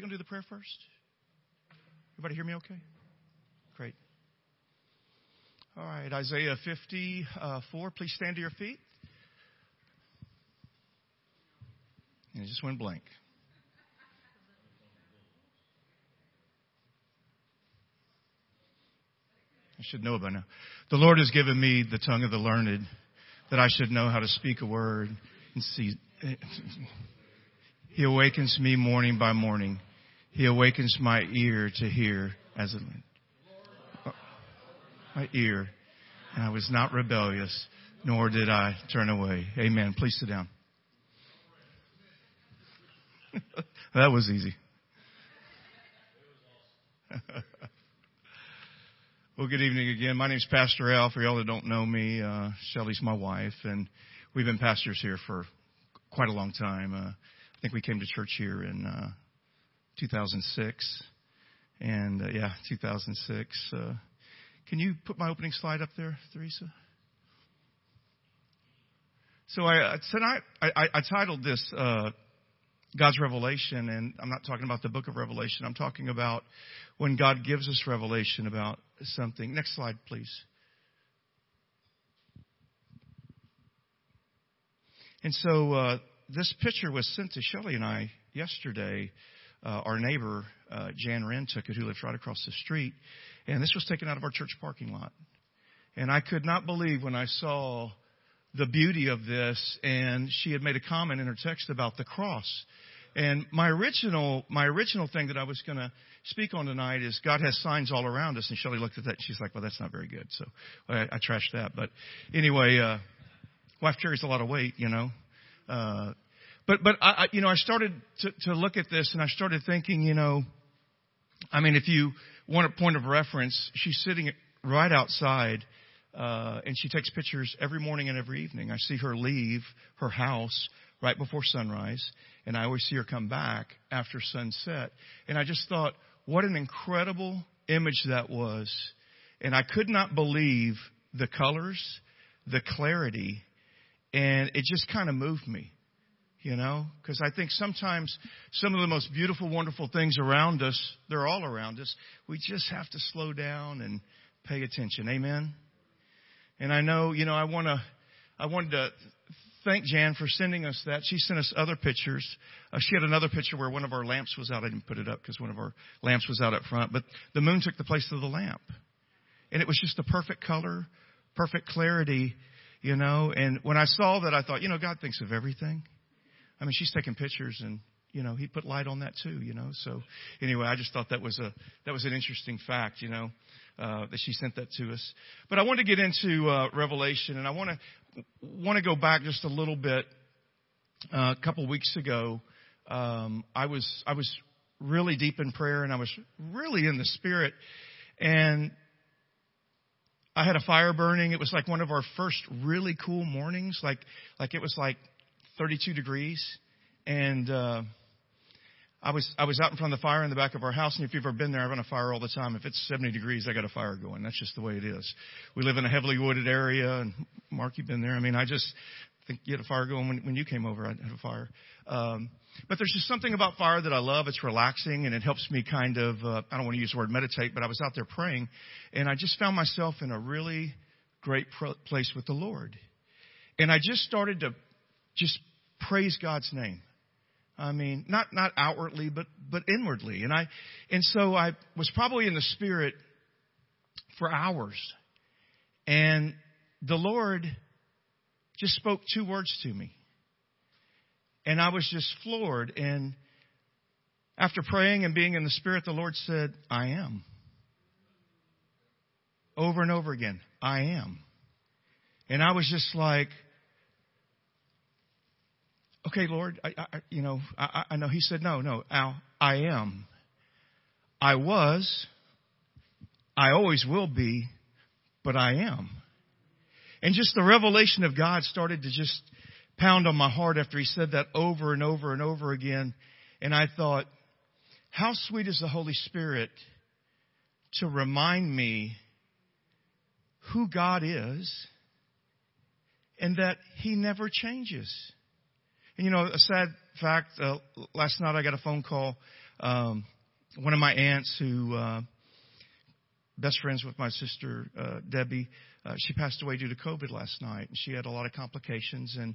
we going to do the prayer first? Everybody hear me okay? Great. All right, Isaiah 54. Uh, please stand to your feet. And it just went blank. I should know by now. The Lord has given me the tongue of the learned that I should know how to speak a word and see. He awakens me morning by morning. He awakens my ear to hear as a, my ear. And I was not rebellious, nor did I turn away. Amen. Please sit down. that was easy. Well, good evening again. My name is Pastor Al. For y'all that don't know me, uh, Shelly's my wife, and we've been pastors here for quite a long time. Uh, I think we came to church here in uh, 2006, and uh, yeah, 2006. Uh, can you put my opening slide up there, Theresa? So I tonight I, I, titled this uh, God's revelation, and I'm not talking about the book of Revelation. I'm talking about when God gives us revelation about something. Next slide, please. And so uh, this picture was sent to Shelley and I yesterday. Uh, our neighbor, uh, Jan Wren, took it, who lives right across the street. And this was taken out of our church parking lot. And I could not believe when I saw the beauty of this, and she had made a comment in her text about the cross. And my original, my original thing that I was going to speak on tonight is God has signs all around us. And Shelley looked at that and she's like, well, that's not very good. So I, I trashed that. But anyway, uh, wife carries a lot of weight, you know. Uh, but, but I, you know, I started to, to look at this and I started thinking, you know, I mean, if you want a point of reference, she's sitting right outside uh, and she takes pictures every morning and every evening. I see her leave her house right before sunrise, and I always see her come back after sunset. And I just thought, what an incredible image that was. And I could not believe the colors, the clarity, and it just kind of moved me, you know, because I think sometimes some of the most beautiful, wonderful things around us, they're all around us. We just have to slow down and pay attention. Amen. And I know, you know, I want to, I wanted to thank Jan for sending us that. She sent us other pictures. Uh, she had another picture where one of our lamps was out. I didn't put it up because one of our lamps was out up front, but the moon took the place of the lamp. And it was just the perfect color, perfect clarity, you know. And when I saw that, I thought, you know, God thinks of everything. I mean, she's taking pictures and you know, he put light on that too, you know. So anyway, I just thought that was a that was an interesting fact, you know, uh, that she sent that to us. But I want to get into uh, Revelation, and I want to want to go back just a little bit. Uh, a couple weeks ago, um, I was I was really deep in prayer, and I was really in the spirit, and I had a fire burning. It was like one of our first really cool mornings, like like it was like 32 degrees, and uh, I was I was out in front of the fire in the back of our house, and if you've ever been there, I run a fire all the time. If it's 70 degrees, I got a fire going. That's just the way it is. We live in a heavily wooded area, and Mark, you've been there. I mean, I just think you had a fire going when when you came over. I had a fire. Um, but there's just something about fire that I love. It's relaxing and it helps me kind of uh, I don't want to use the word meditate, but I was out there praying, and I just found myself in a really great place with the Lord, and I just started to just praise God's name. I mean, not not outwardly, but but inwardly. And I and so I was probably in the spirit for hours. And the Lord just spoke two words to me. And I was just floored and after praying and being in the spirit the Lord said, "I am." Over and over again, "I am." And I was just like, okay, Lord, I, I you know, I, I know. He said, no, no, Al, I am. I was. I always will be, but I am. And just the revelation of God started to just pound on my heart after he said that over and over and over again. And I thought, how sweet is the Holy Spirit to remind me who God is and that he never changes. You know, a sad fact, uh, last night I got a phone call. Um, one of my aunts who, uh, best friends with my sister, uh, Debbie, uh, she passed away due to COVID last night and she had a lot of complications and,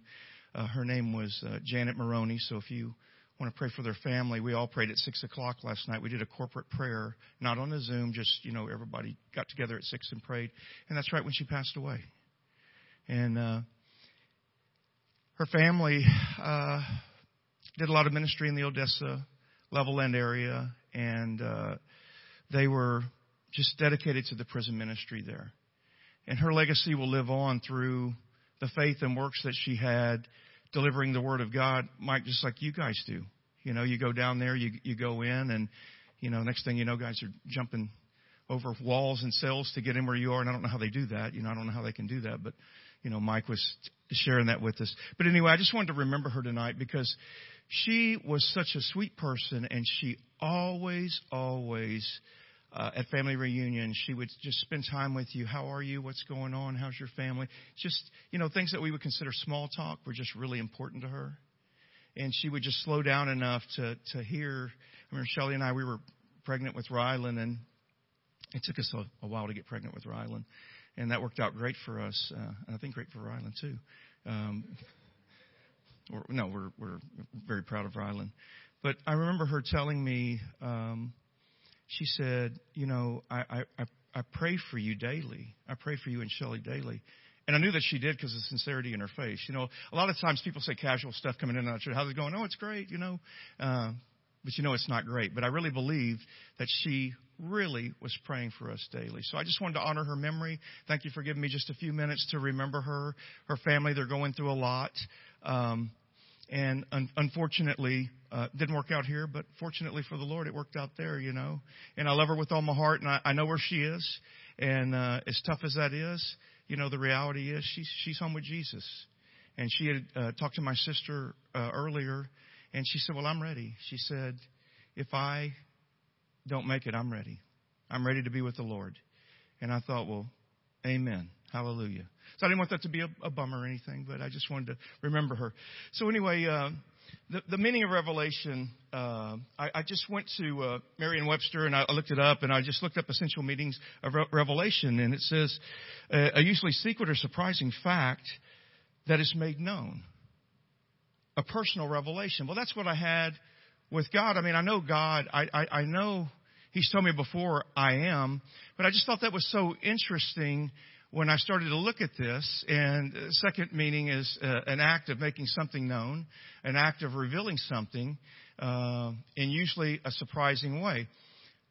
uh, her name was, uh, Janet Maroney. So if you want to pray for their family, we all prayed at six o'clock last night. We did a corporate prayer, not on a Zoom, just, you know, everybody got together at six and prayed. And that's right when she passed away. And, uh, her family, uh, did a lot of ministry in the Odessa Levelland area, and uh, they were just dedicated to the prison ministry there. And her legacy will live on through the faith and works that she had delivering the word of God, Mike, just like you guys do. You know, you go down there, you you go in, and you know, next thing you know, guys are jumping over walls and cells to get in where you are. And I don't know how they do that. You know, I don't know how they can do that, but you know, Mike was sharing that with us. But anyway, I just wanted to remember her tonight because she was such a sweet person and she always, always, uh, at family reunions, she would just spend time with you. How are you? What's going on? How's your family? Just, you know, things that we would consider small talk were just really important to her. And she would just slow down enough to, to hear. I mean, Shelly and I, we were pregnant with Rylan and it took us a, a while to get pregnant with Rylan. And that worked out great for us. Uh, and I think great for Rylan too. Um, or, no, we're we're very proud of Rylan. But I remember her telling me, um, she said, you know, I, I, I pray for you daily. I pray for you and Shelly daily. And I knew that she did because of the sincerity in her face. You know, a lot of times people say casual stuff coming in and out. How's it going? Oh, it's great, you know. Uh, but you know it's not great. But I really believe that she really was praying for us daily. So I just wanted to honor her memory. Thank you for giving me just a few minutes to remember her, her family. They're going through a lot. Um, and un- unfortunately, uh, didn't work out here, but fortunately for the Lord, it worked out there, you know. And I love her with all my heart, and I, I know where she is. And uh, as tough as that is, you know, the reality is she's she's home with Jesus. And she had uh, talked to my sister uh, earlier, and she said, "Well, I'm ready." She said, "If I don't make it, I'm ready. I'm ready to be with the Lord." And I thought, "Well, Amen, Hallelujah." So I didn't want that to be a, a bummer or anything, but I just wanted to remember her. So anyway, uh, the, the meaning of Revelation, uh, I, I just went to uh, Merriam-Webster and I looked it up, and I just looked up essential meanings of Re- Revelation, and it says uh, a usually secret or surprising fact that is made known, a personal revelation. Well, that's what I had with God. I mean, I know God. I, I, I know He's told me before I am, but I just thought that was so interesting when I started to look at this, and second meaning is uh, an act of making something known, an act of revealing something, uh, in usually a surprising way.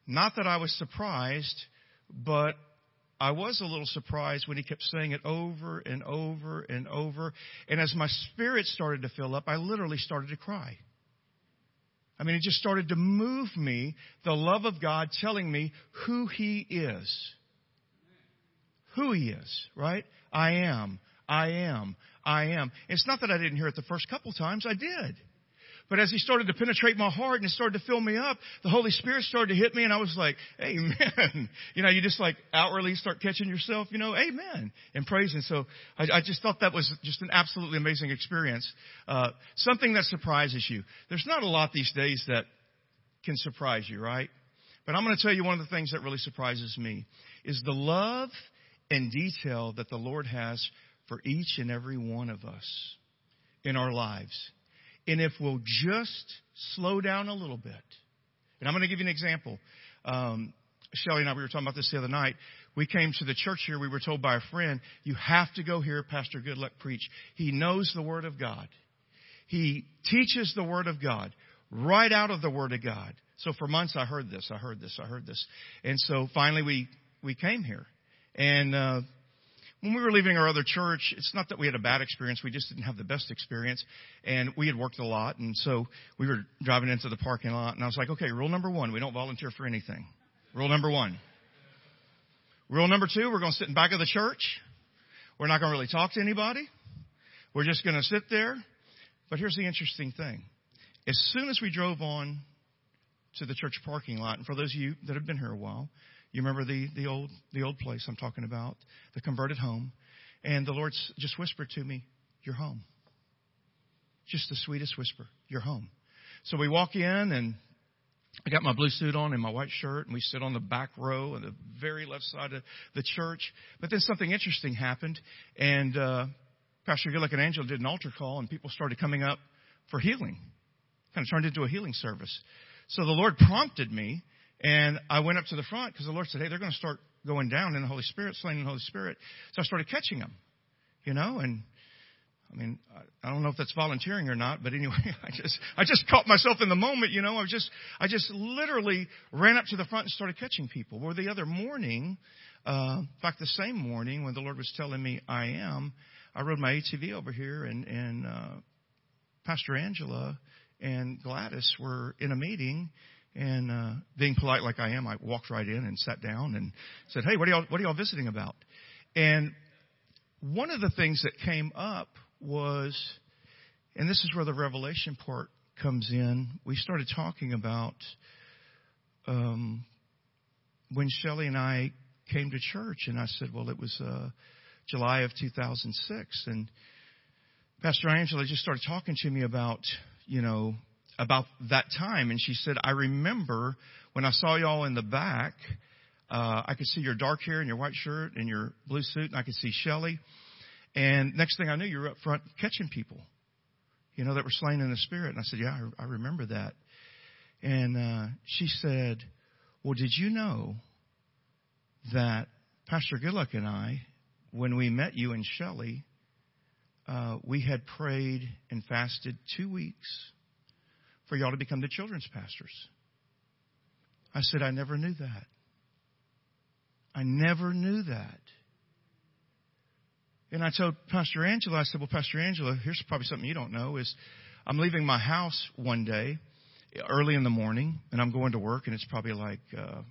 Not that I was surprised, but I was a little surprised when he kept saying it over and over and over. And as my spirit started to fill up, I literally started to cry. I mean, it just started to move me, the love of God telling me who He is who he is, right? I am. I am. I am. It's not that I didn't hear it the first couple times. I did. But as he started to penetrate my heart and it started to fill me up, the Holy Spirit started to hit me and I was like, Amen. You know, you just like outwardly start catching yourself, you know, Amen. And praising. So I, I just thought that was just an absolutely amazing experience. Uh, something that surprises you. There's not a lot these days that can surprise you, right? But I'm going to tell you one of the things that really surprises me is the love and detail that the Lord has for each and every one of us in our lives. And if we'll just slow down a little bit, and I'm going to give you an example. Um, Shelly and I, we were talking about this the other night. We came to the church here. We were told by a friend, you have to go hear Pastor Goodluck preach. He knows the Word of God. He teaches the Word of God right out of the Word of God. So for months I heard this, I heard this, I heard this. And so finally we, we came here. And uh, when we were leaving our other church, it's not that we had a bad experience. We just didn't have the best experience. And we had worked a lot. And so we were driving into the parking lot. And I was like, okay, rule number one, we don't volunteer for anything. Rule number one. Rule number two, we're going to sit in back of the church. We're not going to really talk to anybody. We're just going to sit there. But here's the interesting thing. As soon as we drove on to the church parking lot, and for those of you that have been here a while, you remember the, the old the old place I'm talking about, the converted home. And the Lord just whispered to me, You're home. Just the sweetest whisper, You're home. So we walk in and I got my blue suit on and my white shirt, and we sit on the back row on the very left side of the church. But then something interesting happened, and uh, Pastor Goodluck and Angela did an altar call, and people started coming up for healing. Kind of turned into a healing service. So the Lord prompted me, and I went up to the front because the Lord said, "Hey, they're going to start going down in the Holy Spirit, slain in the Holy Spirit." So I started catching them, you know, and I mean, I don't know if that's volunteering or not, but anyway, I just, I just caught myself in the moment, you know, I just, I just literally ran up to the front and started catching people. Or the other morning, uh, in fact, the same morning when the Lord was telling me I am, I rode my ATV over here and, and, uh, Pastor Angela and Gladys were in a meeting and, uh, being polite like I am, I walked right in and sat down and said, Hey, what are y'all, what are y'all visiting about? And one of the things that came up was, and this is where the revelation part comes in. We started talking about um, when Shelly and I came to church, and I said, "Well, it was uh, July of 2006," and Pastor Angela just started talking to me about, you know, about that time, and she said, "I remember when I saw y'all in the back." Uh, I could see your dark hair and your white shirt and your blue suit, and I could see Shelly. And next thing I knew, you were up front catching people, you know, that were slain in the spirit. And I said, Yeah, I, I remember that. And uh, she said, Well, did you know that Pastor Goodluck and I, when we met you and Shelly, uh, we had prayed and fasted two weeks for y'all to become the children's pastors. I said, I never knew that. I never knew that. And I told Pastor Angela, I said, well, Pastor Angela, here's probably something you don't know is I'm leaving my house one day early in the morning and I'm going to work and it's probably like uh, a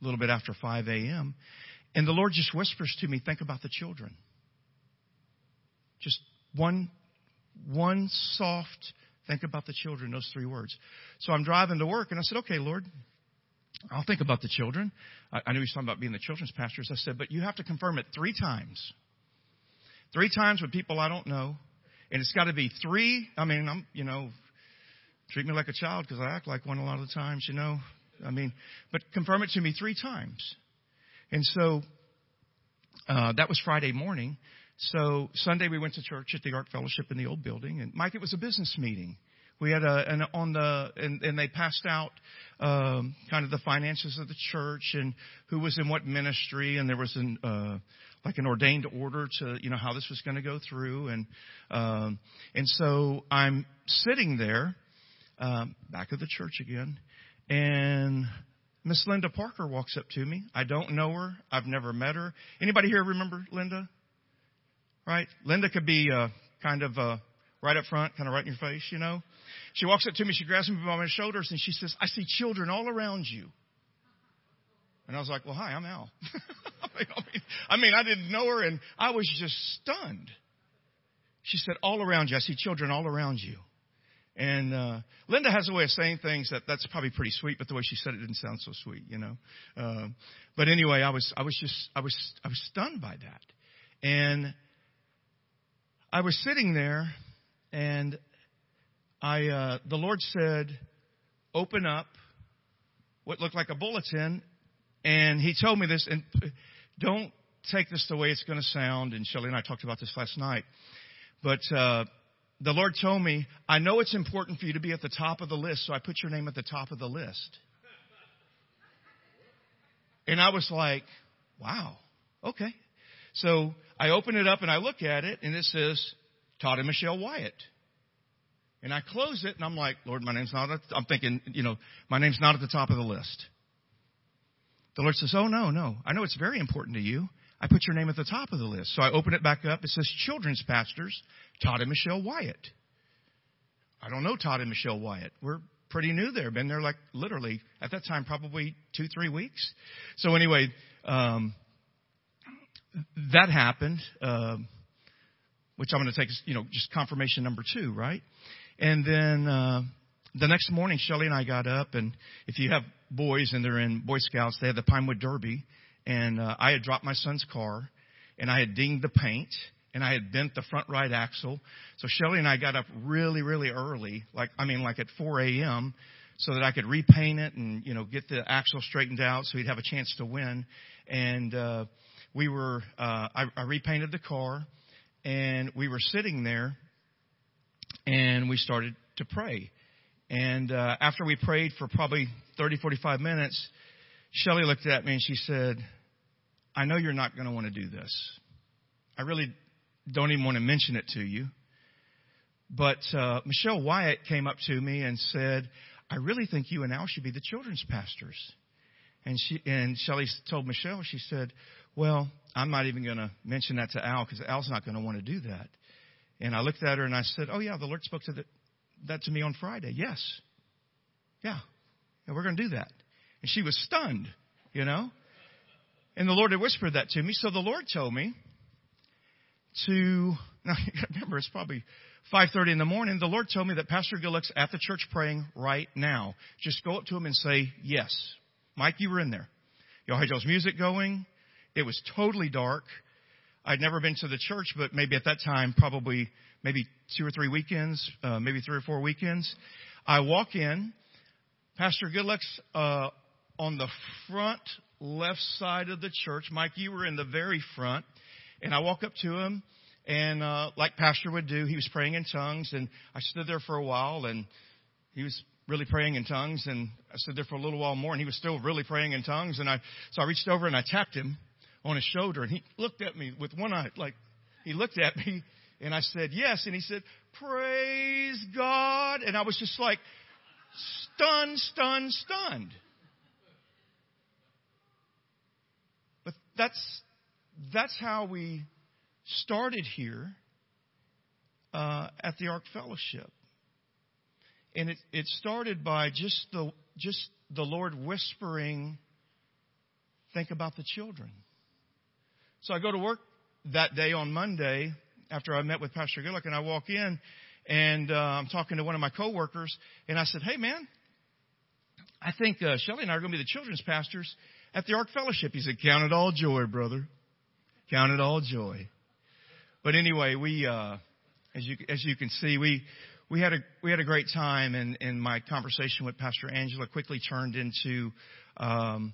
little bit after 5 a.m. And the Lord just whispers to me, think about the children. Just one, one soft, think about the children, those three words. So I'm driving to work and I said, okay, Lord, I'll think about the children. I, I knew he was talking about being the children's pastors. I said, but you have to confirm it three times. Three times with people I don't know. And it's got to be three. I mean, I'm, you know, treat me like a child because I act like one a lot of the times, you know. I mean, but confirm it to me three times. And so uh, that was Friday morning. So Sunday we went to church at the Ark Fellowship in the old building, and Mike, it was a business meeting. We had a an on the and, and they passed out um, kind of the finances of the church and who was in what ministry, and there was an uh, like an ordained order to you know how this was going to go through, and um, and so I'm sitting there um, back of the church again, and Miss Linda Parker walks up to me. I don't know her. I've never met her. Anybody here remember Linda? Right? Linda could be uh, kind of uh, right up front, kind of right in your face, you know. She walks up to me. She grabs me by my shoulders and she says, "I see children all around you." And I was like, well, hi, I'm Al. I, mean, I didn't know her and I was just stunned. She said, all around you. I see children all around you. And uh, Linda has a way of saying things that that's probably pretty sweet, but the way she said it didn't sound so sweet, you know. Uh, but anyway, I was I was just I was I was stunned by that, and I was sitting there, and I uh, the Lord said, "Open up what looked like a bulletin and he told me this, and don't take this the way it's going to sound. And Shelly and I talked about this last night. But uh, the Lord told me, I know it's important for you to be at the top of the list, so I put your name at the top of the list. And I was like, wow, okay. So I open it up and I look at it, and it says, Todd and Michelle Wyatt. And I close it, and I'm like, Lord, my name's not. At, I'm thinking, you know, my name's not at the top of the list. The Lord says, Oh, no, no. I know it's very important to you. I put your name at the top of the list. So I open it back up. It says Children's Pastors, Todd and Michelle Wyatt. I don't know Todd and Michelle Wyatt. We're pretty new there. Been there like literally, at that time, probably two, three weeks. So anyway, um, that happened, uh, which I'm going to take, as you know, just confirmation number two, right? And then, uh, the next morning, Shelly and I got up, and if you have boys and they're in Boy Scouts, they have the Pinewood Derby, and uh, I had dropped my son's car, and I had dinged the paint, and I had bent the front right axle. So Shelly and I got up really, really early, like I mean, like at 4 a.m. so that I could repaint it and, you know, get the axle straightened out so he'd have a chance to win. And, uh, we were, uh, I, I repainted the car and we were sitting there and we started to pray. And, uh, after we prayed for probably 30, 45 minutes, Shelly looked at me and she said, I know you're not going to want to do this. I really don't even want to mention it to you. But uh, Michelle Wyatt came up to me and said, I really think you and Al should be the children's pastors. And she and Shelly told Michelle, she said, "Well, I'm not even going to mention that to Al because Al's not going to want to do that." And I looked at her and I said, "Oh yeah, the Lord spoke to the, that to me on Friday. Yes, yeah, yeah, we're going to do that." And she was stunned, you know. And the Lord had whispered that to me, so the Lord told me to. Now, remember, it's probably 5.30 in the morning, the Lord told me that Pastor Goodluck's at the church praying right now. Just go up to him and say, yes. Mike, you were in there. Y'all had y'all's music going. It was totally dark. I'd never been to the church, but maybe at that time, probably maybe two or three weekends, uh, maybe three or four weekends. I walk in. Pastor Goodluck's uh, on the front left side of the church. Mike, you were in the very front. And I walk up to him and uh, like Pastor would do, he was praying in tongues, and I stood there for a while, and he was really praying in tongues, and I stood there for a little while more, and he was still really praying in tongues, and I so I reached over and I tapped him on his shoulder, and he looked at me with one eye, like he looked at me, and I said yes, and he said, "Praise God," and I was just like stunned, stunned, stunned. But that's that's how we started here uh, at the Ark Fellowship, and it, it started by just the just the Lord whispering, "Think about the children." So I go to work that day on Monday after I met with Pastor Goodluck, and I walk in, and uh, I'm talking to one of my coworkers, and I said, "Hey, man." I think uh, Shelly and I are going to be the children's pastors at the Ark Fellowship. He said, Count it all joy, brother. Count it all joy. But anyway, we, uh, as you, as you can see, we, we had a, we had a great time and, and my conversation with Pastor Angela quickly turned into, um,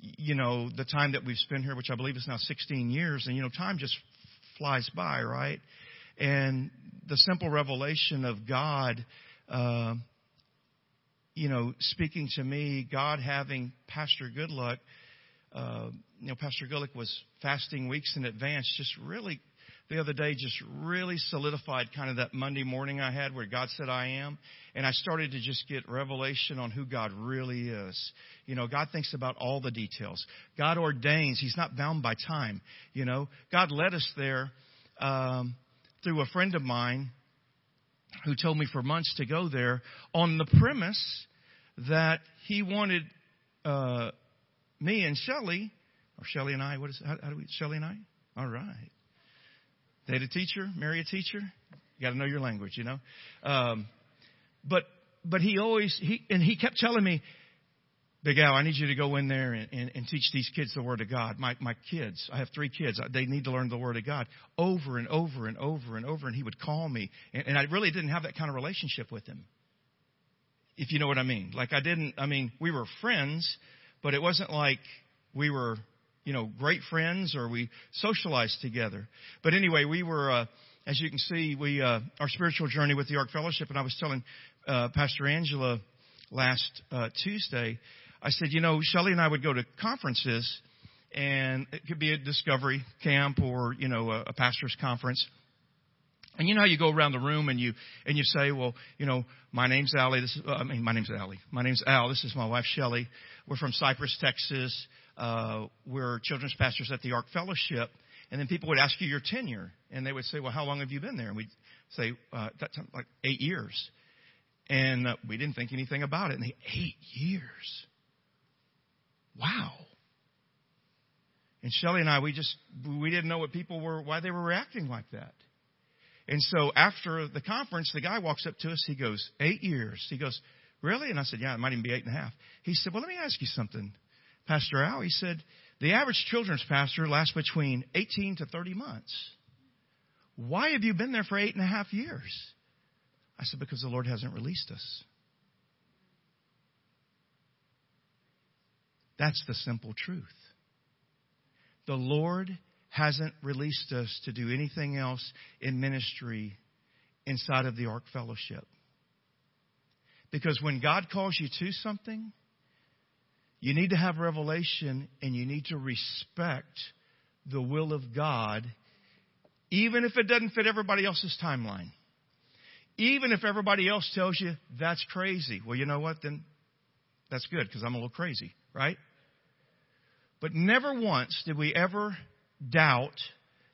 you know, the time that we've spent here, which I believe is now 16 years. And, you know, time just flies by, right? And the simple revelation of God, uh, you know, speaking to me, God having Pastor Goodluck, uh, you know, Pastor Goodluck was fasting weeks in advance, just really the other day just really solidified kind of that Monday morning I had where God said I am. And I started to just get revelation on who God really is. You know, God thinks about all the details. God ordains. He's not bound by time. You know, God led us there um, through a friend of mine who told me for months to go there on the premise that he wanted uh, me and Shelly, or Shelly and I, what is how, how do we, Shelly and I? All right. Date a teacher, marry a teacher. You got to know your language, you know. Um, but but he always he and he kept telling me, Big Al, I need you to go in there and, and, and teach these kids the Word of God. My my kids, I have three kids. They need to learn the Word of God over and over and over and over. And he would call me, and, and I really didn't have that kind of relationship with him. If you know what I mean. Like I didn't. I mean, we were friends, but it wasn't like we were you know, great friends or we socialized together. But anyway, we were, uh, as you can see, we, uh, our spiritual journey with the Ark Fellowship, and I was telling, uh, Pastor Angela last, uh, Tuesday, I said, you know, Shelley and I would go to conferences and it could be a discovery camp or, you know, a, a pastor's conference. And you know how you go around the room and you and you say, well, you know, my name's Allie. This is, uh, I mean, my name's Allie. My name's Al. This is my wife Shelley. We're from Cypress, Texas. Uh, we're children's pastors at the Ark Fellowship. And then people would ask you your tenure, and they would say, "Well, how long have you been there?" And we'd say, uh, "That's like eight years." And uh, we didn't think anything about it. And they eight years. Wow. And Shelley and I, we just we didn't know what people were, why they were reacting like that. And so after the conference, the guy walks up to us. He goes, eight years. He goes, really? And I said, yeah, it might even be eight and a half. He said, well, let me ask you something. Pastor Al, he said, the average children's pastor lasts between 18 to 30 months. Why have you been there for eight and a half years? I said, because the Lord hasn't released us. That's the simple truth. The Lord hasn't released us to do anything else in ministry inside of the Ark Fellowship. Because when God calls you to something, you need to have revelation and you need to respect the will of God, even if it doesn't fit everybody else's timeline. Even if everybody else tells you that's crazy. Well, you know what? Then that's good because I'm a little crazy, right? But never once did we ever doubt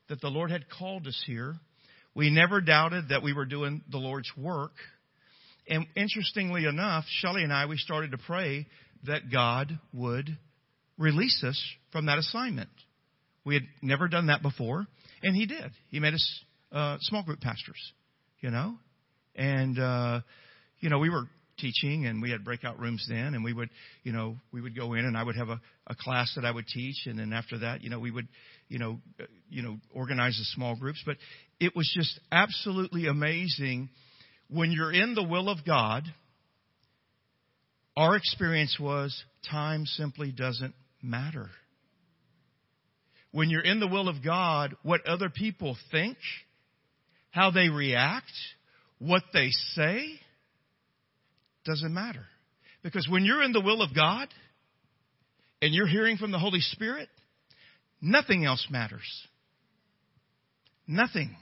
that the Lord had called us here. We never doubted that we were doing the Lord's work. And interestingly enough, Shelley and I, we started to pray that God would release us from that assignment. We had never done that before, and He did. He made us uh, small group pastors, you know, and uh, you know we were teaching and we had breakout rooms then and we would you know we would go in and I would have a, a class that I would teach and then after that you know we would you know uh, you know organize the small groups but it was just absolutely amazing when you're in the will of God our experience was time simply doesn't matter when you're in the will of God what other people think how they react what they say doesn't matter. Because when you're in the will of God and you're hearing from the Holy Spirit, nothing else matters. Nothing.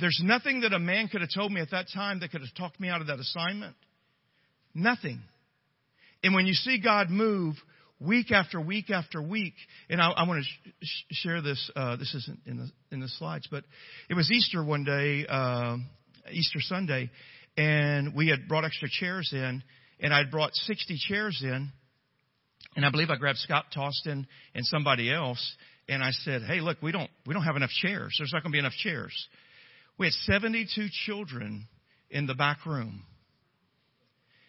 There's nothing that a man could have told me at that time that could have talked me out of that assignment. Nothing. And when you see God move week after week after week, and I, I want to sh- share this. Uh, this isn't in the in the slides, but it was Easter one day, uh, Easter Sunday, and we had brought extra chairs in, and I'd brought 60 chairs in, and I believe I grabbed Scott Toston and somebody else, and I said, "Hey, look, we don't we don't have enough chairs. There's not going to be enough chairs." We had 72 children in the back room,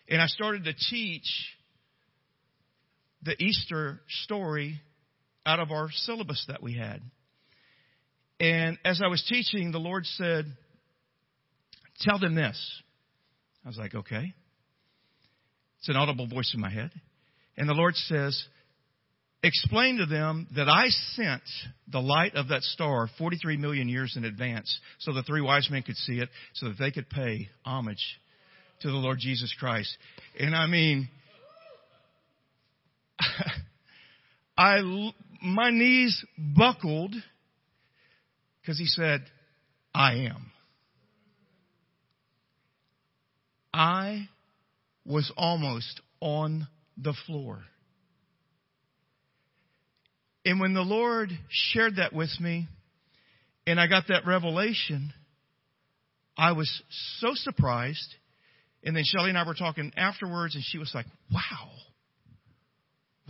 and I started to teach the Easter story out of our syllabus that we had. And as I was teaching, the Lord said, Tell them this. I was like, okay. It's an audible voice in my head. And the Lord says, explain to them that I sent the light of that star 43 million years in advance so the three wise men could see it, so that they could pay homage to the Lord Jesus Christ. And I mean, I, my knees buckled because he said, I am. I was almost on the floor. And when the Lord shared that with me and I got that revelation, I was so surprised. And then Shelly and I were talking afterwards and she was like, wow.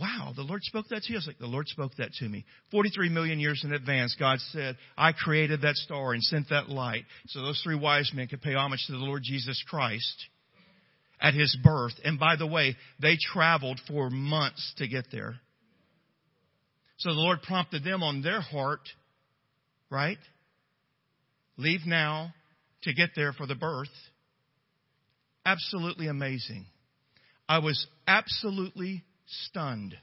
Wow, the Lord spoke that to you? I was like, the Lord spoke that to me. 43 million years in advance, God said, I created that star and sent that light so those three wise men could pay homage to the Lord Jesus Christ at his birth. And by the way, they traveled for months to get there. So the Lord prompted them on their heart, right? Leave now to get there for the birth. Absolutely amazing. I was absolutely stunned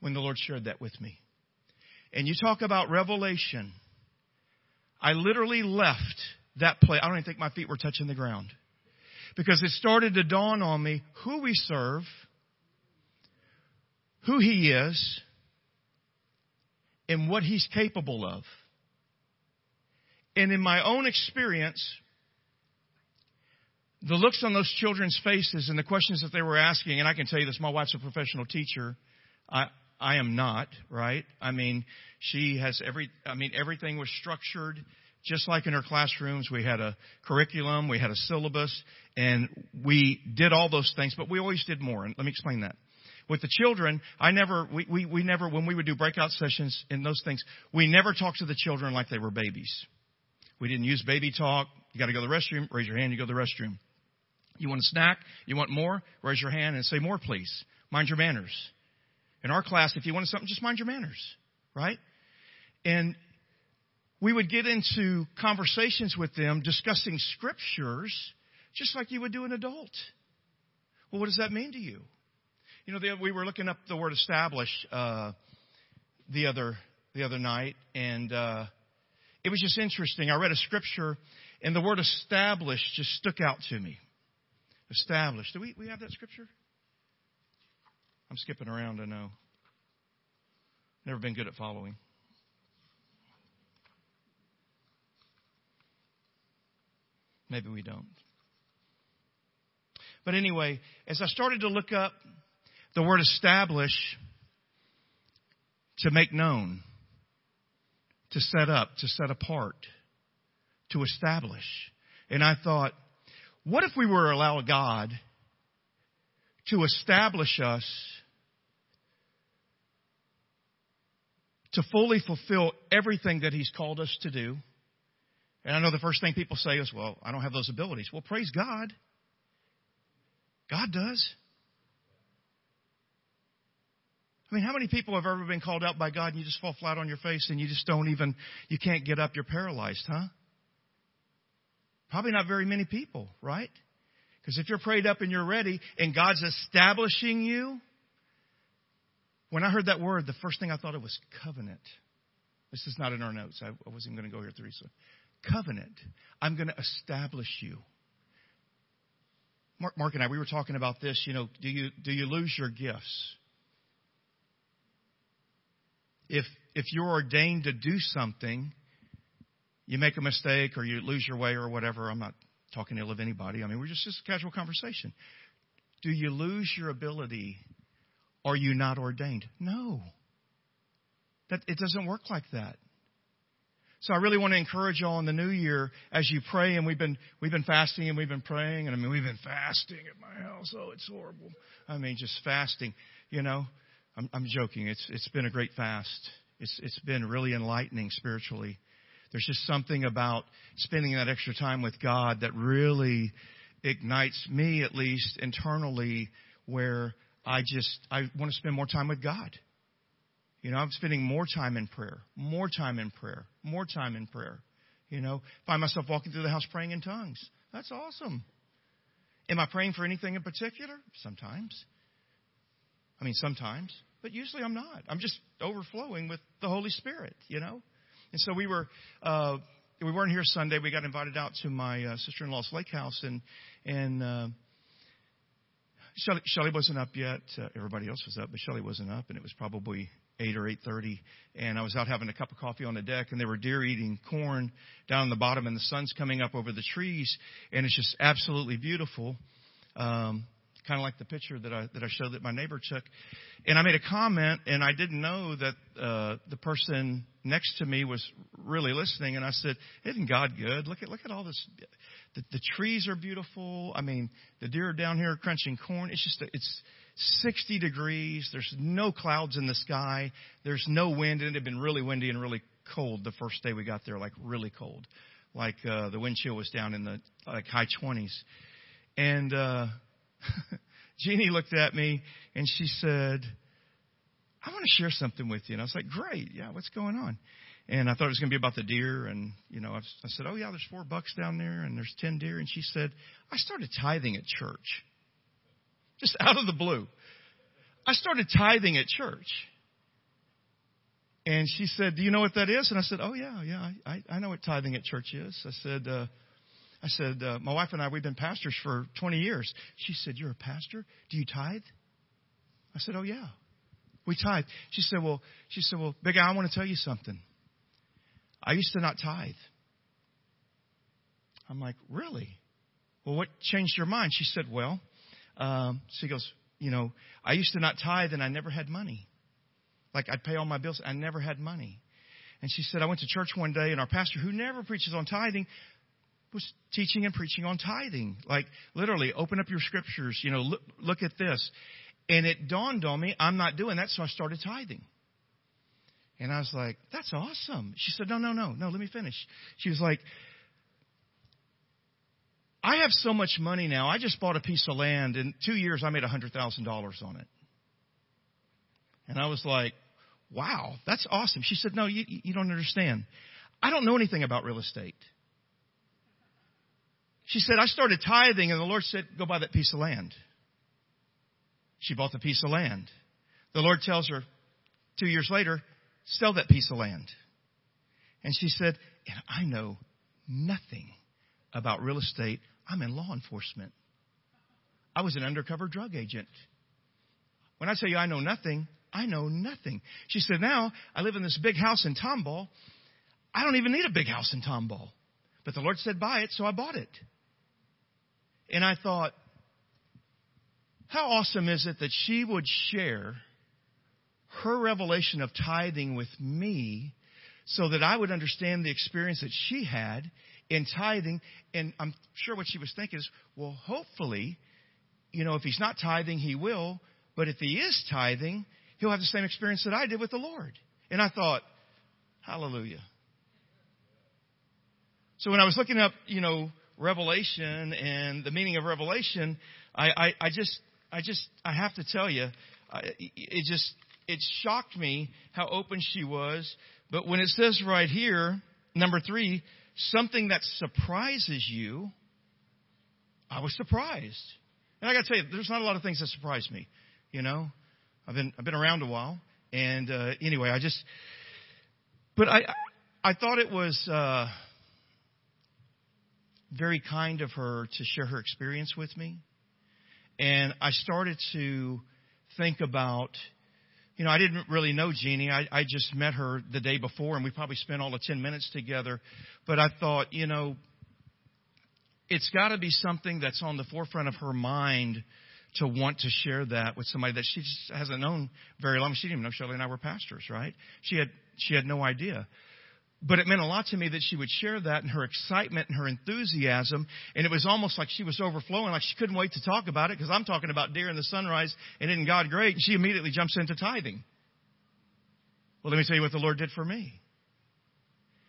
when the Lord shared that with me. And you talk about revelation. I literally left that place. I don't even think my feet were touching the ground. Because it started to dawn on me who we serve, who He is, and what He's capable of. And in my own experience, the looks on those children's faces and the questions that they were asking, and I can tell you this, my wife's a professional teacher. I, I am not, right? I mean, she has every, I mean, everything was structured just like in her classrooms. We had a curriculum, we had a syllabus, and we did all those things, but we always did more. And let me explain that. With the children, I never, we, we, we never, when we would do breakout sessions and those things, we never talked to the children like they were babies. We didn't use baby talk. You got to go to the restroom. Raise your hand. You go to the restroom. You want a snack? You want more? Raise your hand and say more, please. Mind your manners. In our class, if you want something, just mind your manners, right? And we would get into conversations with them discussing scriptures just like you would do an adult. Well, what does that mean to you? You know, we were looking up the word establish uh, the other the other night, and uh, it was just interesting. I read a scripture, and the word establish just stuck out to me. Establish. Do we we have that scripture? I'm skipping around. I know. Never been good at following. Maybe we don't. But anyway, as I started to look up the word establish, to make known, to set up, to set apart, to establish. And I thought, what if we were to allow God to establish us to fully fulfill everything that He's called us to do? And I know the first thing people say is, well, I don't have those abilities. Well, praise God. God does. I mean, how many people have ever been called out by God and you just fall flat on your face and you just don't even, you can't get up, you're paralyzed, huh? Probably not very many people, right? Because if you're prayed up and you're ready and God's establishing you, when I heard that word, the first thing I thought of was covenant. This is not in our notes. I wasn't going to go here, Teresa. Covenant. I'm going to establish you. Mark, Mark and I, we were talking about this. You know, do you do you lose your gifts? If if you're ordained to do something, you make a mistake or you lose your way or whatever. I'm not talking ill of anybody. I mean, we're just just a casual conversation. Do you lose your ability? Are you not ordained? No. That it doesn't work like that. So I really want to encourage y'all in the new year as you pray, and we've been we've been fasting and we've been praying, and I mean we've been fasting at my house. Oh, it's horrible. I mean, just fasting. You know, I'm, I'm joking. It's it's been a great fast. It's it's been really enlightening spiritually. There's just something about spending that extra time with God that really ignites me, at least internally, where I just I want to spend more time with God. You know, I'm spending more time in prayer, more time in prayer, more time in prayer. You know, find myself walking through the house praying in tongues. That's awesome. Am I praying for anything in particular? Sometimes. I mean, sometimes, but usually I'm not. I'm just overflowing with the Holy Spirit, you know? And so we were, uh, we weren't here Sunday. We got invited out to my uh, sister-in-law's lake house and, and, uh, Shelly, wasn't up yet. Uh, everybody else was up, but Shelly wasn't up, and it was probably eight or eight thirty, and I was out having a cup of coffee on the deck, and there were deer eating corn down in the bottom, and the sun's coming up over the trees, and it's just absolutely beautiful. Um, kind of like the picture that I that I showed that my neighbor took. And I made a comment, and I didn't know that uh, the person next to me was really listening. And I said, "Isn't God good? Look at look at all this. The, the trees are beautiful. I mean, the deer are down here crunching corn. It's just it's 60 degrees. There's no clouds in the sky. There's no wind, it had been really windy and really cold the first day we got there, like really cold. Like uh, the wind chill was down in the like high 20s. And uh, Jeannie looked at me and she said, I want to share something with you. And I was like, great. Yeah, what's going on? And I thought it was going to be about the deer. And, you know, I, I said, oh, yeah, there's four bucks down there and there's 10 deer. And she said, I started tithing at church just out of the blue. I started tithing at church. And she said, Do you know what that is? And I said, Oh, yeah, yeah, I, I know what tithing at church is. I said, uh, I said, uh, My wife and I, we've been pastors for 20 years. She said, You're a pastor? Do you tithe? I said, Oh, yeah. We tithe. She said, Well, she said, Well, Big Al, I want to tell you something. I used to not tithe. I'm like, Really? Well, what changed your mind? She said, Well, um, she goes, you know, I used to not tithe and I never had money. Like I'd pay all my bills. I never had money. And she said, I went to church one day and our pastor, who never preaches on tithing, was teaching and preaching on tithing. Like literally, open up your scriptures, you know, look, look at this. And it dawned on me, I'm not doing that, so I started tithing. And I was like, that's awesome. She said, no, no, no, no, let me finish. She was like, I have so much money now. I just bought a piece of land. In two years, I made $100,000 on it. And I was like, wow, that's awesome. She said, no, you, you don't understand. I don't know anything about real estate. She said, I started tithing, and the Lord said, go buy that piece of land. She bought the piece of land. The Lord tells her two years later, sell that piece of land. And she said, and I know nothing about real estate. I'm in law enforcement. I was an undercover drug agent. When I tell you I know nothing, I know nothing. She said, now I live in this big house in Tomball. I don't even need a big house in Tomball. But the Lord said buy it, so I bought it. And I thought, how awesome is it that she would share her revelation of tithing with me so that I would understand the experience that she had in tithing. And I'm sure what she was thinking is, well, hopefully, you know, if he's not tithing, he will. But if he is tithing, he'll have the same experience that I did with the Lord. And I thought, hallelujah. So when I was looking up, you know, Revelation and the meaning of Revelation, I, I, I just, I just, I have to tell you, it just, it shocked me how open she was. But when it says right here, number three, something that surprises you, I was surprised. And I got to tell you, there's not a lot of things that surprise me. You know, I've been I've been around a while, and uh, anyway, I just, but I I thought it was. Uh, very kind of her to share her experience with me. And I started to think about, you know, I didn't really know Jeannie. I, I just met her the day before and we probably spent all of 10 minutes together. But I thought, you know, it's got to be something that's on the forefront of her mind to want to share that with somebody that she just hasn't known very long. She didn't even know Shelley and I were pastors, right? She had she had no idea. But it meant a lot to me that she would share that and her excitement and her enthusiasm. And it was almost like she was overflowing, like she couldn't wait to talk about it because I'm talking about deer in the sunrise and isn't God great? And she immediately jumps into tithing. Well, let me tell you what the Lord did for me.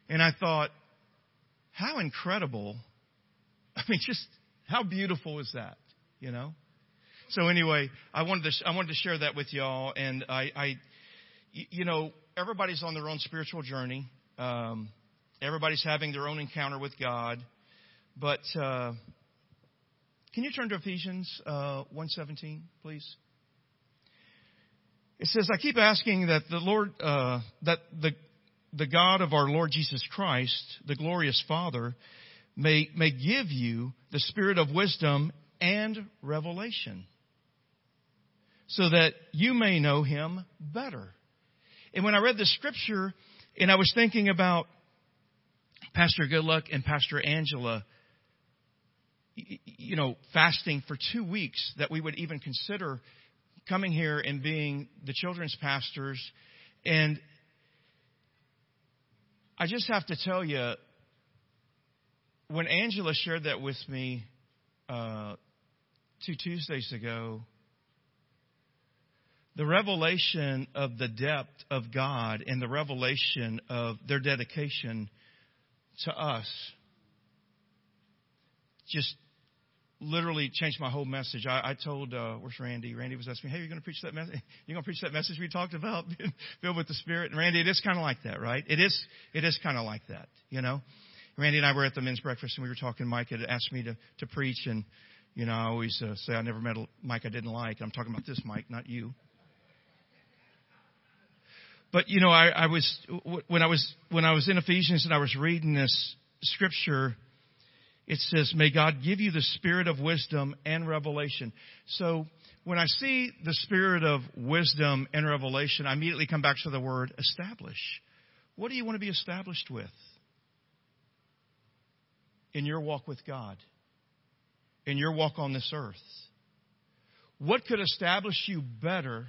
And I thought, how incredible. I mean, just how beautiful is that, you know? So anyway, I wanted to, I wanted to share that with y'all. And I, I, you know, everybody's on their own spiritual journey. Um, everybody's having their own encounter with God. But uh, can you turn to Ephesians uh, 1:17, please? It says, "I keep asking that the Lord, uh, that the the God of our Lord Jesus Christ, the glorious Father, may may give you the spirit of wisdom and revelation, so that you may know Him better." And when I read the scripture, and I was thinking about Pastor Goodluck and Pastor Angela, you know, fasting for two weeks that we would even consider coming here and being the children's pastors. And I just have to tell you, when Angela shared that with me uh, two Tuesdays ago, the revelation of the depth of God and the revelation of their dedication to us just literally changed my whole message. I, I told, uh, where's Randy? Randy was asking me, hey, you're going to preach that message? You're going to preach that message we talked about, filled with the Spirit? And Randy, it is kind of like that, right? It is, it is kind of like that, you know? Randy and I were at the men's breakfast and we were talking. Mike had asked me to, to preach and, you know, I always uh, say I never met a Mike I didn't like. I'm talking about this Mike, not you. But you know, I, I was when I was when I was in Ephesians and I was reading this scripture, it says, "May God give you the spirit of wisdom and revelation." So when I see the spirit of wisdom and revelation, I immediately come back to the word establish. What do you want to be established with in your walk with God, in your walk on this earth? What could establish you better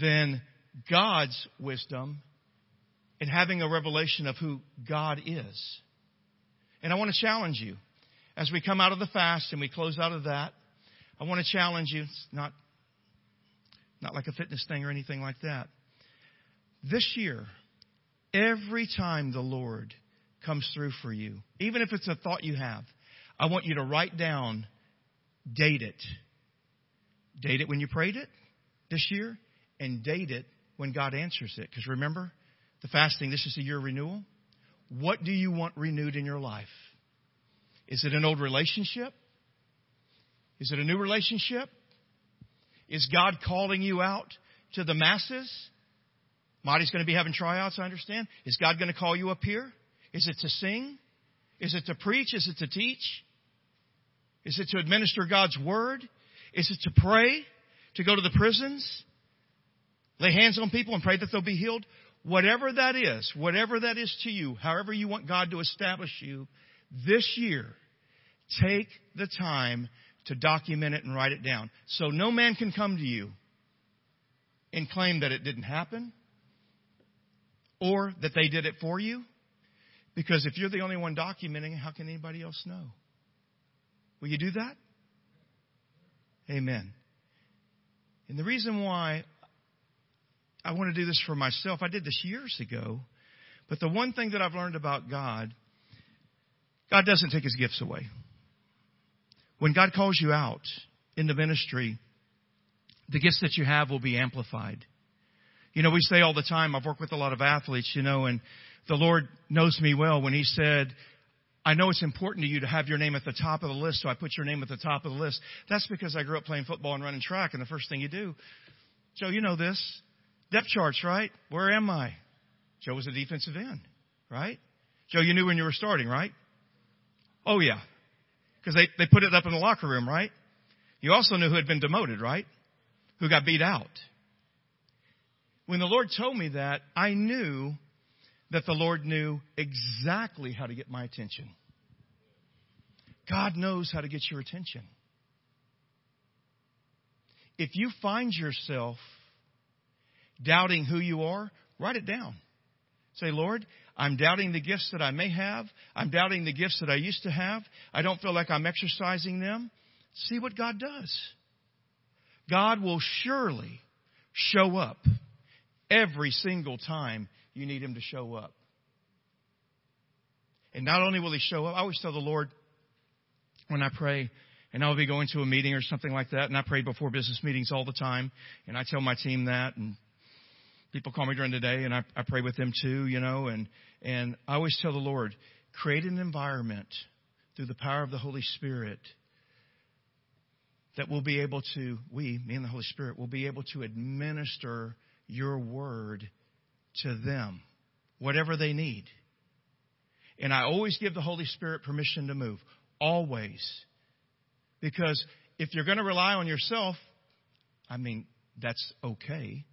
than God's wisdom and having a revelation of who God is. And I want to challenge you as we come out of the fast and we close out of that. I want to challenge you. It's not, not like a fitness thing or anything like that. This year, every time the Lord comes through for you, even if it's a thought you have, I want you to write down, date it. Date it when you prayed it this year, and date it when God answers it. Because remember, the fasting, this is a year renewal. What do you want renewed in your life? Is it an old relationship? Is it a new relationship? Is God calling you out to the masses? Marty's going to be having tryouts, I understand. Is God going to call you up here? Is it to sing? Is it to preach? Is it to teach? Is it to administer God's word? Is it to pray? To go to the prisons? Lay hands on people and pray that they'll be healed? Whatever that is, whatever that is to you, however you want God to establish you, this year, take the time to document it and write it down. So no man can come to you and claim that it didn't happen or that they did it for you. Because if you're the only one documenting, how can anybody else know? Will you do that? Amen. And the reason why I want to do this for myself, I did this years ago, but the one thing that I've learned about God, God doesn't take his gifts away. When God calls you out in the ministry, the gifts that you have will be amplified. You know, we say all the time, I've worked with a lot of athletes, you know, and the Lord knows me well when He said, I know it's important to you to have your name at the top of the list, so I put your name at the top of the list. That's because I grew up playing football and running track, and the first thing you do, Joe, you know this. Depth charts, right? Where am I? Joe was a defensive end, right? Joe, you knew when you were starting, right? Oh yeah. Because they, they put it up in the locker room, right? You also knew who had been demoted, right? Who got beat out. When the Lord told me that, I knew that the Lord knew exactly how to get my attention. God knows how to get your attention. If you find yourself doubting who you are, write it down. Say, Lord, I'm doubting the gifts that I may have. I'm doubting the gifts that I used to have. I don't feel like I'm exercising them. See what God does. God will surely show up every single time you need Him to show up. And not only will He show up, I always tell the Lord when I pray, and I'll be going to a meeting or something like that, and I pray before business meetings all the time, and I tell my team that, and people call me during the day, and I, I pray with them too, you know, and and I always tell the Lord, create an environment through the power of the Holy Spirit that we'll be able to, we, me and the Holy Spirit, will be able to administer your word to them, whatever they need. And I always give the Holy Spirit permission to move. Always. Because if you're going to rely on yourself, I mean, that's okay.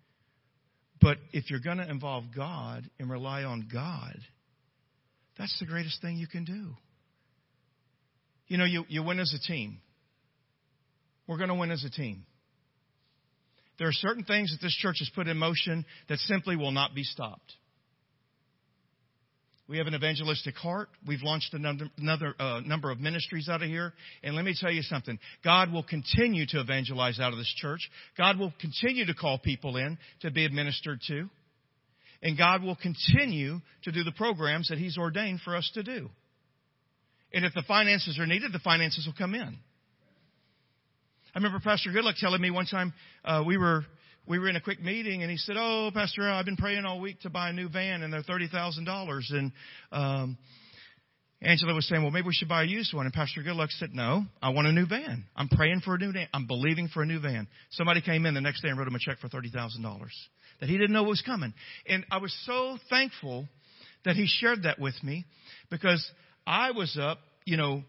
But if you're going to involve God and rely on God, that's the greatest thing you can do. You know, you, you win as a team. We're going to win as a team. There are certain things that this church has put in motion that simply will not be stopped. We have an evangelistic heart. We've launched another uh, number of ministries out of here. And let me tell you something. God will continue to evangelize out of this church. God will continue to call people in to be administered to. And God will continue to do the programs that He's ordained for us to do. And if the finances are needed, the finances will come in. I remember Pastor Goodluck telling me one time uh, we were we were in a quick meeting and he said, "Oh, Pastor, I've been praying all week to buy a new van and they're thirty thousand dollars." And um, Angela was saying, "Well, maybe we should buy a used one." And Pastor Goodluck said, "No, I want a new van. I'm praying for a new van. I'm believing for a new van." Somebody came in the next day and wrote him a check for thirty thousand dollars that he didn't know was coming, and I was so thankful that he shared that with me because I was up, you know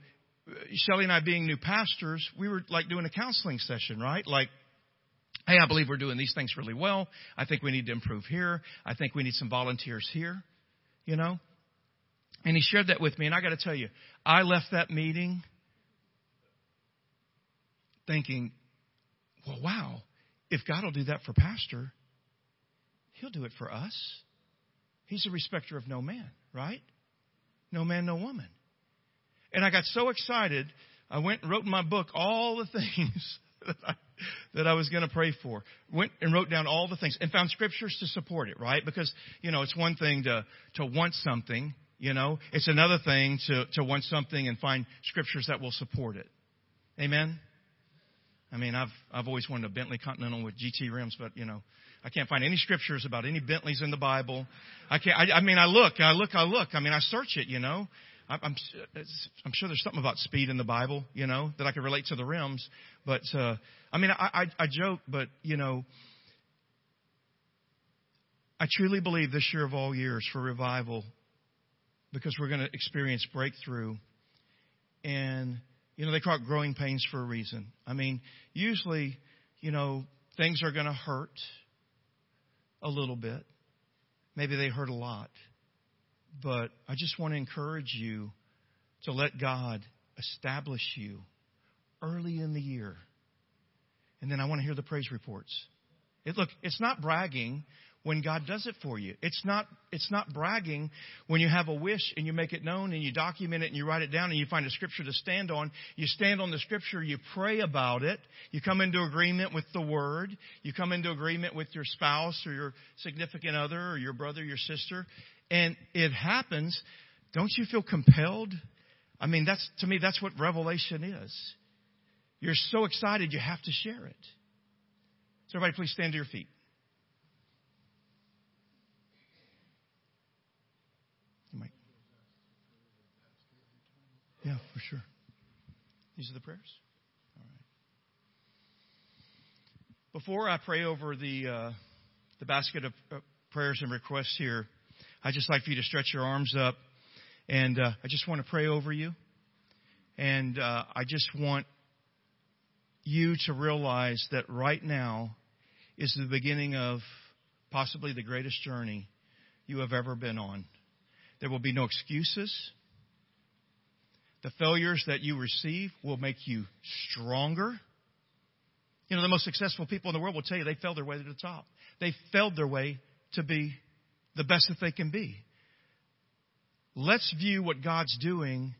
Shelly and I being new pastors, we were like doing a counseling session, right? Like, hey, I believe we're doing these things really well. I think we need to improve here. I think we need some volunteers here, you know? And he shared that with me, and I got to tell you, I left that meeting thinking, well, wow, if God will do that for Pastor, he'll do it for us. He's a respecter of no man, right? No man, no woman. And I got so excited, I went and wrote in my book all the things that I, was going to pray for. Went and wrote down all the things and found scriptures to support it, right? Because, you know, it's one thing to, to want something, you know, it's another thing to, to want something and find scriptures that will support it. Amen? I mean, I've, I've always wanted a Bentley Continental with GT rims, but, you know, I can't find any scriptures about any Bentleys in the Bible. I can't, I, I mean, I look, I look, I look. I mean, I search it, you know. I'm, I'm sure there's something about speed in the Bible, you know, that I can relate to the rims. But uh, I mean, I, I, I joke, but you know, I truly believe this year of all years for revival, because we're going to experience breakthrough, and you know, they call it growing pains for a reason. I mean, usually, you know, things are going to hurt a little bit. Maybe they hurt a lot. But I just want to encourage you to let God establish you early in the year. And then I want to hear the praise reports. It, look, it's not bragging when God does it for you. It's not, it's not bragging when you have a wish and you make it known and you document it and you write it down and you find a scripture to stand on. You stand on the scripture, you pray about it, you come into agreement with the word, you come into agreement with your spouse or your significant other or your brother, your sister, and it happens. Don't you feel compelled? I mean, that's, to me, that's what revelation is. You're so excited you have to share it. So everybody please stand to your feet. Yeah, for sure. These are the prayers. All right. Before I pray over the uh, the basket of prayers and requests here, I'd just like for you to stretch your arms up, and uh, I just want to pray over you, and uh, I just want you to realize that right now is the beginning of possibly the greatest journey you have ever been on. There will be no excuses. The failures that you receive will make you stronger. You know, the most successful people in the world will tell you they failed their way to the top. They failed their way to be the best that they can be. Let's view what God's doing,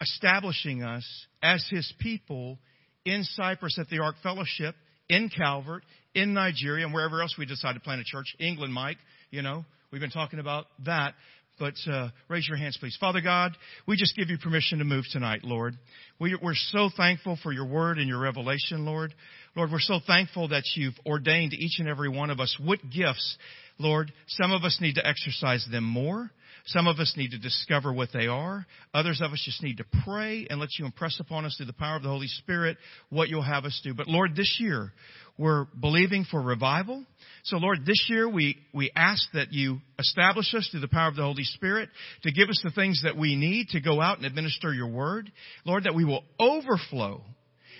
establishing us as His people in Cypress at the Ark Fellowship, in Calvert, in Nigeria, and wherever else we decide to plant a church. England, Mike, you know, we've been talking about that. But uh, raise your hands, please. Father God, we just give you permission to move tonight, Lord. We, we're so thankful for your word and your revelation, Lord. Lord, we're so thankful that you've ordained each and every one of us what gifts, Lord. Some of us need to exercise them more. Some of us need to discover what they are. Others of us just need to pray and let you impress upon us through the power of the Holy Spirit what you'll have us do. But Lord, this year, we're believing for revival. So Lord, this year we, we ask that you establish us through the power of the Holy Spirit to give us the things that we need to go out and administer your word. Lord, that we will overflow.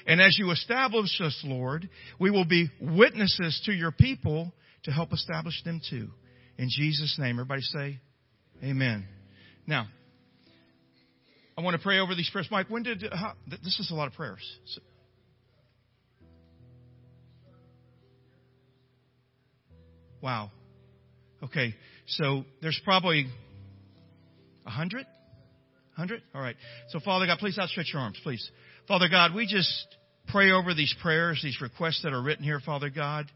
And as you establish us, Lord, we will be witnesses to your people to help establish them too. In Jesus' name, everybody say, Amen. Now, I want to pray over these prayers. Mike, when did, how, this is a lot of prayers. So, wow. Okay, so there's probably a hundred? Hundred? All right. So, Father God, please outstretch your arms, please. Father God, we just pray over these prayers, these requests that are written here, Father God.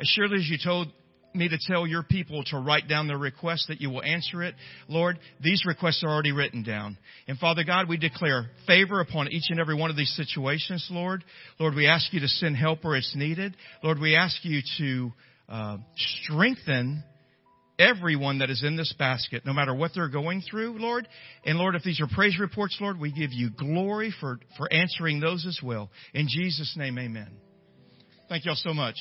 As surely as you told me to tell your people to write down their requests that you will answer it. Lord, these requests are already written down. And Father God, we declare favor upon each and every one of these situations, Lord. Lord, we ask you to send help where it's needed. Lord, we ask you to uh, strengthen everyone that is in this basket, no matter what they're going through, Lord. And Lord, if these are praise reports, Lord, we give you glory for, for answering those as well. In Jesus' name, amen. Thank y'all so much.